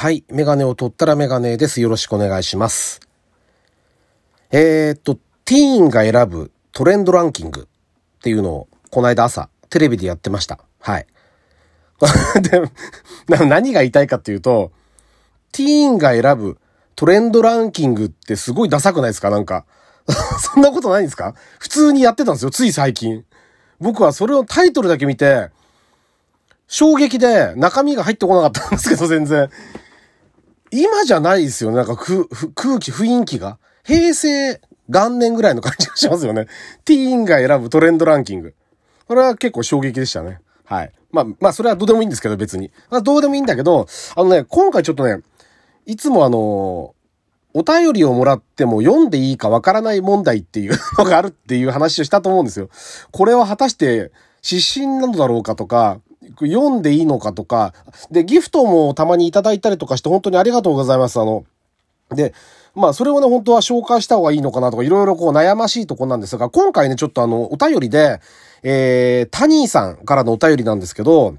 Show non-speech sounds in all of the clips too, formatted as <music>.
はい。メガネを取ったらメガネです。よろしくお願いします。えー、っと、ティーンが選ぶトレンドランキングっていうのを、この間朝、テレビでやってました。はい。<laughs> で、何が言いたいかっていうと、ティーンが選ぶトレンドランキングってすごいダサくないですか？なんか。<laughs> そんなことないんですか？普通にやってたんですよ。つい最近。僕はそれをタイトルだけ見て、衝撃で中身が入ってこなかったんですけど、全然。今じゃないですよね。なんか空気、雰囲気が。平成元年ぐらいの感じがしますよね。<laughs> ティーンが選ぶトレンドランキング。これは結構衝撃でしたね。はい。まあ、まあ、それはどうでもいいんですけど、別に。まあ、どうでもいいんだけど、あのね、今回ちょっとね、いつもあの、お便りをもらっても読んでいいかわからない問題っていう <laughs> のがあるっていう話をしたと思うんですよ。これは果たして指針なのだろうかとか、読んでいいのかとか、で、ギフトもたまにいただいたりとかして本当にありがとうございます。あの、で、まあ、それをね、本当は紹介した方がいいのかなとか、いろいろこう悩ましいとこなんですが、今回ね、ちょっとあの、お便りで、えー、タニーさんからのお便りなんですけど、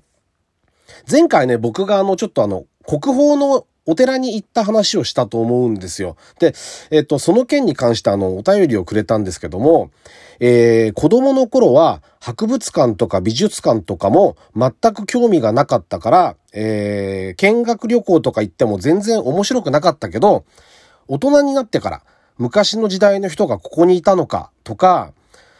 前回ね、僕があの、ちょっとあの、国宝のお寺に行った話をしたと思うんですよ。で、えっと、その件に関してあの、お便りをくれたんですけども、えー、子供の頃は博物館とか美術館とかも全く興味がなかったから、えー、見学旅行とか行っても全然面白くなかったけど、大人になってから昔の時代の人がここにいたのかとか、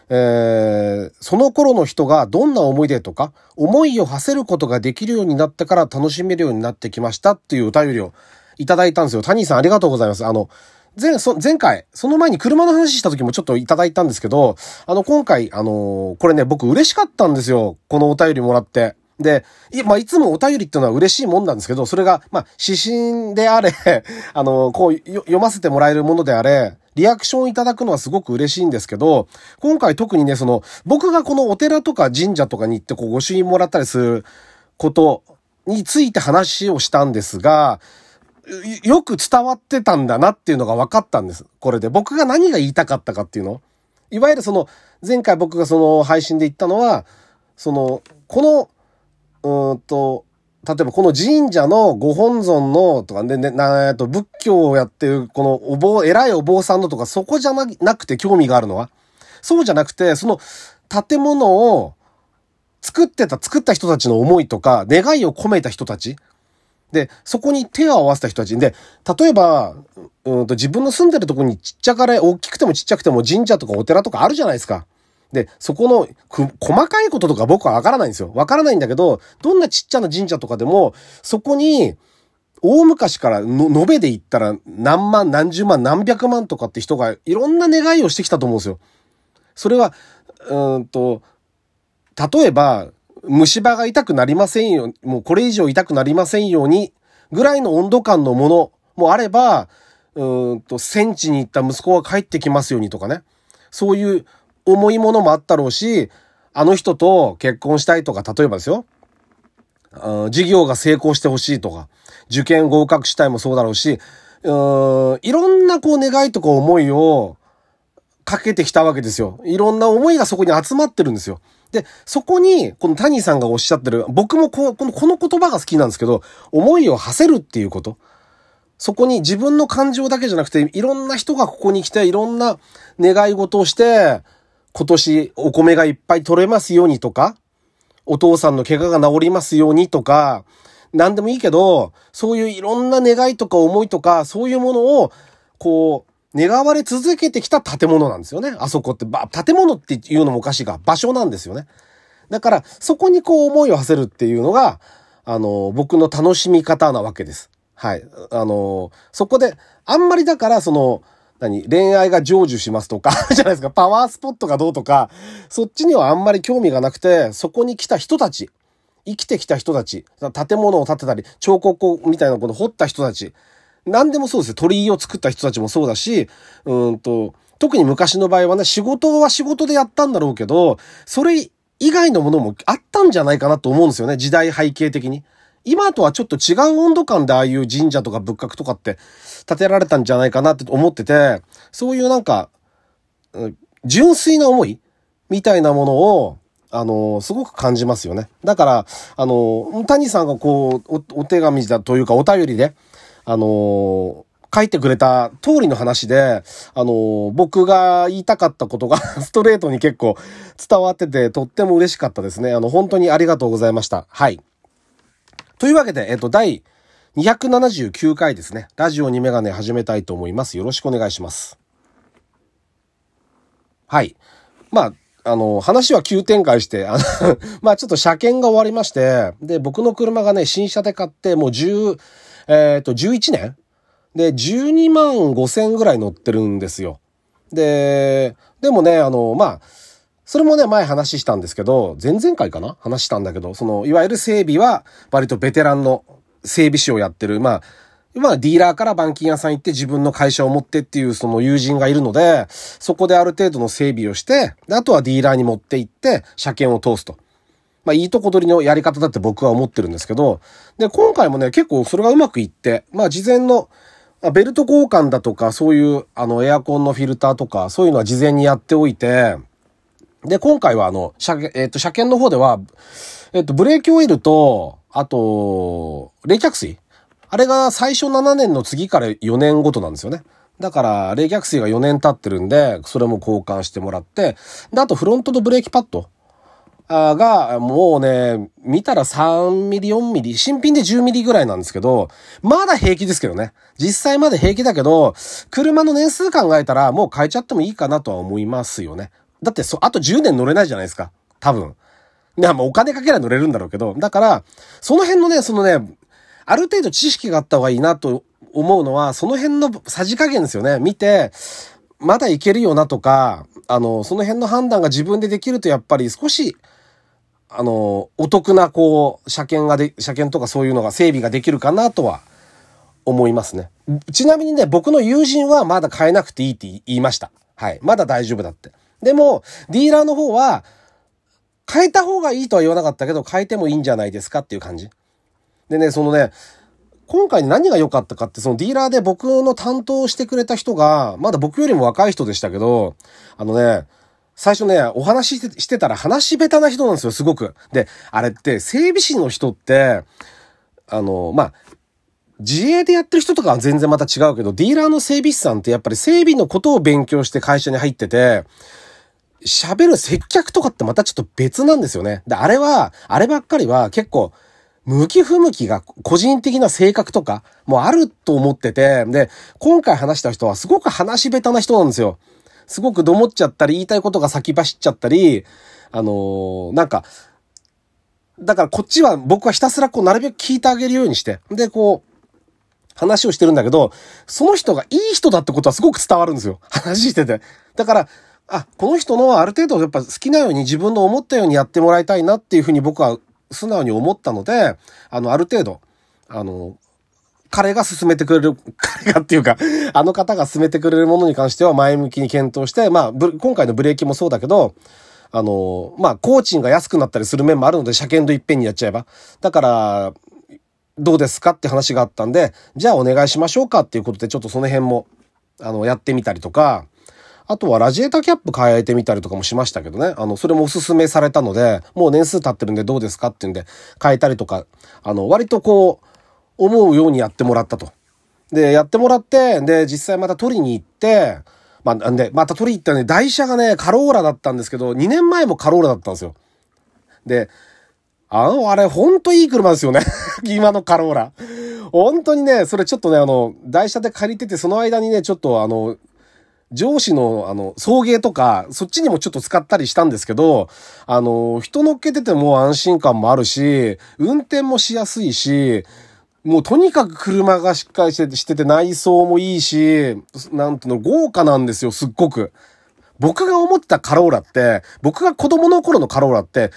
えー、その頃の人がどんな思い出とか、思いを馳せることができるようになってから楽しめるようになってきましたっていうお便りをいただいたんですよ。谷さんありがとうございます。あの、前、そ、前回、その前に車の話した時もちょっといただいたんですけど、あの、今回、あのー、これね、僕嬉しかったんですよ。このお便りもらって。で、い、まあ、いつもお便りっていうのは嬉しいもんなんですけど、それが、まあ、指針であれ、<laughs> あの、こう、読ませてもらえるものであれ、リアクションいただくのはすごく嬉しいんですけど、今回特にね、その、僕がこのお寺とか神社とかに行ってこう御朱印もらったりすることについて話をしたんですが、よく伝わってたんだなっていうのが分かったんです。これで。僕が何が言いたかったかっていうの。いわゆるその、前回僕がその配信で言ったのは、その、この、うんと、例えばこの神社のご本尊のとかで、ね、な、っと、仏教をやってるこのお坊、偉いお坊さんのとかそこじゃなくて興味があるのは。そうじゃなくて、その建物を作ってた、作った人たちの思いとか、願いを込めた人たち。で、そこに手を合わせた人たちで、例えば、うんと自分の住んでるとこにちっちゃかれ、大きくてもちっちゃくても神社とかお寺とかあるじゃないですか。で、そこの細かいこととか僕はわからないんですよ。わからないんだけど、どんなちっちゃな神社とかでも、そこに、大昔からの延べで言ったら何万、何十万、何百万とかって人がいろんな願いをしてきたと思うんですよ。それは、うんと、例えば、虫歯が痛くなりませんよ、もうこれ以上痛くなりませんように、ぐらいの温度感のものもあれば、うんと、戦地に行った息子が帰ってきますようにとかね。そういう重いものもあったろうし、あの人と結婚したいとか、例えばですよ。授業が成功してほしいとか、受験合格したいもそうだろうし、うん、いろんなこう願いとか思いをかけてきたわけですよ。いろんな思いがそこに集まってるんですよ。で、そこに、この谷さんがおっしゃってる、僕もここの、この言葉が好きなんですけど、思いを馳せるっていうこと。そこに自分の感情だけじゃなくて、いろんな人がここに来て、いろんな願い事をして、今年お米がいっぱい取れますようにとか、お父さんの怪我が治りますようにとか、何でもいいけど、そういういろんな願いとか思いとか、そういうものを、こう、願われ続けてきた建物なんですよね。あそこって、ば、建物っていうのもおかしいが、場所なんですよね。だから、そこにこう思いを馳せるっていうのが、あの、僕の楽しみ方なわけです。はい。あの、そこで、あんまりだから、その、何恋愛が成就しますとか <laughs> じゃないですか。パワースポットがどうとか、そっちにはあんまり興味がなくて、そこに来た人たち、生きてきた人たち、建物を建てたり、彫刻みたいなこと掘った人たち、何でもそうです。鳥居を作った人たちもそうだし、うんと、特に昔の場合はね、仕事は仕事でやったんだろうけど、それ以外のものもあったんじゃないかなと思うんですよね。時代背景的に。今とはちょっと違う温度感でああいう神社とか仏閣とかって建てられたんじゃないかなって思ってて、そういうなんか、純粋な思いみたいなものを、あの、すごく感じますよね。だから、あの、谷さんがこうお、お手紙だというかお便りで、あの書いてくれた通りの話で、あの、僕が言いたかったことが <laughs> ストレートに結構伝わってて、とっても嬉しかったですね。あの、本当にありがとうございました。はい。というわけで、えっと、第279回ですね。ラジオにメガネ始めたいと思います。よろしくお願いします。はい。まあ、あの、話は急展開して、あの <laughs> まあちょっと車検が終わりまして、で、僕の車がね、新車で買って、もう10、えっ、と、11年？で、12万5千ぐらい乗ってるんですよ。で、でもね、あの、まあ、それもね、前話したんですけど、前々回かな？話したんだけど、その、いわゆる整備は、割とベテランの整備士をやってる、まあ、まあ、ディーラーから板金屋さん行って自分の会社を持ってっていうその友人がいるので、そこである程度の整備をして、あとはディーラーに持って行って、車検を通すと。まあ、いいとこ取りのやり方だって僕は思ってるんですけど、で、今回もね、結構それがうまくいって、まあ、事前の、ベルト交換だとか、そういう、あの、エアコンのフィルターとか、そういうのは事前にやっておいて、で、今回はあの、車、えっ、ー、と、車検の方では、えっ、ー、と、ブレーキオイルと、あと、冷却水あれが最初7年の次から4年ごとなんですよね。だから、冷却水が4年経ってるんで、それも交換してもらって、で、あとフロントのブレーキパッド。が、もうね、見たら3ミリ、4ミリ、新品で10ミリぐらいなんですけど、まだ平気ですけどね。実際まだ平気だけど、車の年数考えたらもう変えちゃってもいいかなとは思いますよね。だってそ、あと10年乗れないじゃないですか。多分。いや、もうお金かけら乗れるんだろうけど、だから、その辺のね、そのね、ある程度知識があった方がいいなと思うのは、その辺のさじ加減ですよね。見て、まだいけるよなとか、あの、その辺の判断が自分でできるとやっぱり少し、あの、お得な、こう、車検がで、車検とかそういうのが整備ができるかなとは思いますね。ちなみにね、僕の友人はまだ買えなくていいって言いました。はい。まだ大丈夫だって。でも、ディーラーの方は、変えた方がいいとは言わなかったけど、変えてもいいんじゃないですかっていう感じ。でね、そのね、今回何が良かったかって、そのディーラーで僕の担当してくれた人が、まだ僕よりも若い人でしたけど、あのね、最初ね、お話ししてたら話し下手な人なんですよ、すごく。で、あれって整備士の人って、あの、まあ、自営でやってる人とかは全然また違うけど、ディーラーの整備士さんってやっぱり整備のことを勉強して会社に入ってて、喋る接客とかってまたちょっと別なんですよね。で、あれは、あればっかりは結構、向き不向きが個人的な性格とかもあると思ってて、で、今回話した人はすごく話し下手な人なんですよ。すごくどもっちゃったり、言いたいことが先走っちゃったり、あのー、なんか、だからこっちは僕はひたすらこうなるべく聞いてあげるようにして、で、こう、話をしてるんだけど、その人がいい人だってことはすごく伝わるんですよ。<laughs> 話してて。だから、あ、この人のある程度やっぱ好きなように自分の思ったようにやってもらいたいなっていうふうに僕は素直に思ったので、あの、ある程度、あの、彼が進めてくれる、<laughs> 彼がっていうか、あの方が進めてくれるものに関しては前向きに検討して、まあ、今回のブレーキもそうだけど、あの、まあ、工賃が安くなったりする面もあるので、車検といっぺんにやっちゃえば。だから、どうですかって話があったんで、じゃあお願いしましょうかっていうことで、ちょっとその辺も、あの、やってみたりとか、あとはラジエーターキャップ変えてみたりとかもしましたけどね。あの、それもおすすめされたので、もう年数経ってるんでどうですかっていうんで変えたりとか、あの、割とこう、思うようにやってもらったと。で、やってもらって、で、実際また取りに行って、まあ、んで、また取りに行ったね、台車がね、カローラだったんですけど、2年前もカローラだったんですよ。で、あの、あれ、ほんといい車ですよね。<laughs> 今のカローラ。本当にね、それちょっとね、あの、台車で借りてて、その間にね、ちょっとあの、上司の、あの、送迎とか、そっちにもちょっと使ったりしたんですけど、あの、人乗っけてても安心感もあるし、運転もしやすいし、もうとにかく車がしっかりしててしてて内装もいいし、なんていうの、豪華なんですよ、すっごく。僕が思ってたカローラって、僕が子供の頃のカローラって、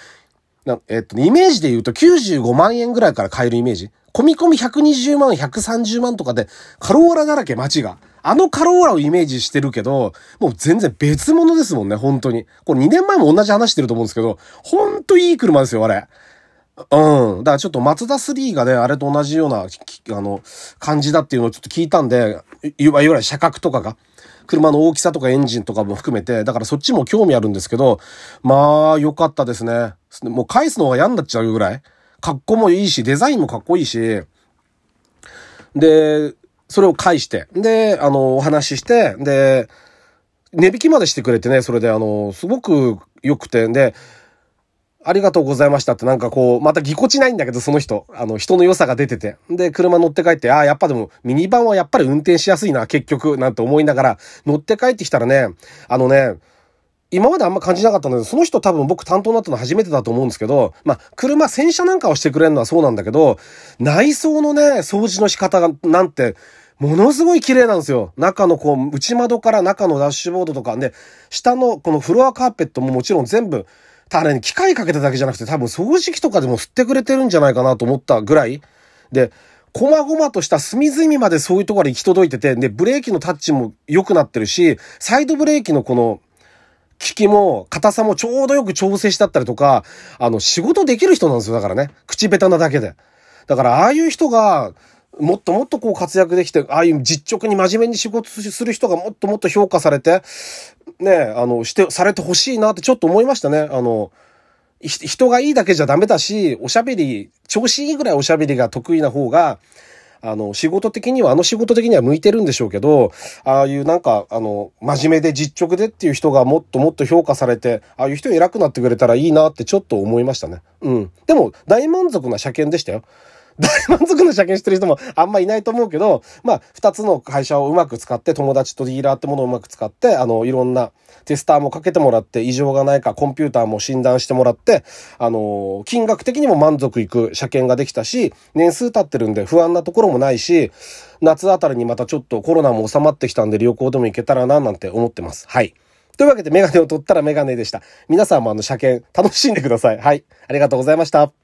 えっと、イメージで言うと95万円ぐらいから買えるイメージ。込み込み120万、130万とかで、カローラだらけ街が。あのカローラをイメージしてるけど、もう全然別物ですもんね、本当に。これ2年前も同じ話してると思うんですけど、ほんといい車ですよ、あれ。うん。だからちょっとマツダ3がね、あれと同じような、あの、感じだっていうのをちょっと聞いたんで、いわゆる車格とかが、車の大きさとかエンジンとかも含めて、だからそっちも興味あるんですけど、まあ、良かったですね。もう返すのが嫌になっちゃうぐらい。格好もいいし、デザインもかっこいいし、で、それを返して、で、あの、お話しして、で、値引きまでしてくれてね、それであの、すごく良くて、で、ありがとうございましたってなんかこう、またぎこちないんだけど、その人。あの、人の良さが出てて。で、車乗って帰って、ああ、やっぱでも、ミニバンはやっぱり運転しやすいな、結局、なんて思いながら、乗って帰ってきたらね、あのね、今まであんま感じなかったんだけど、その人多分僕担当になったの初めてだと思うんですけど、まあ、車、洗車なんかをしてくれるのはそうなんだけど、内装のね、掃除の仕方が、なんて、ものすごい綺麗なんですよ。中のこう、内窓から中のダッシュボードとか、で、下のこのフロアカーペットももちろん全部、ただね、機械かけただけじゃなくて多分掃除機とかでも吸ってくれてるんじゃないかなと思ったぐらい。で、細々とした隅々までそういうところに行き届いてて、で、ブレーキのタッチも良くなってるし、サイドブレーキのこの、効きも、硬さもちょうどよく調整してあったりとか、あの、仕事できる人なんですよ。だからね。口下手なだけで。だから、ああいう人が、もっともっとこう活躍できて、ああいう実直に真面目に仕事する人がもっともっと評価されて、ね、あの、して、されてほしいなってちょっと思いましたね。あの、人がいいだけじゃダメだし、おしゃべり、調子いいぐらいおしゃべりが得意な方が、あの、仕事的には、あの仕事的には向いてるんでしょうけど、ああいうなんか、あの、真面目で実直でっていう人がもっともっと評価されて、ああいう人偉くなってくれたらいいなってちょっと思いましたね。うん。でも、大満足な車検でしたよ。大満足な車検してる人もあんまいないと思うけど、まあ、二つの会社をうまく使って、友達とディーラーってものをうまく使って、あの、いろんなテスターもかけてもらって、異常がないか、コンピューターも診断してもらって、あの、金額的にも満足いく車検ができたし、年数経ってるんで不安なところもないし、夏あたりにまたちょっとコロナも収まってきたんで旅行でも行けたらな、なんて思ってます。はい。というわけでメガネを取ったらメガネでした。皆さんもあの車検楽しんでください。はい。ありがとうございました。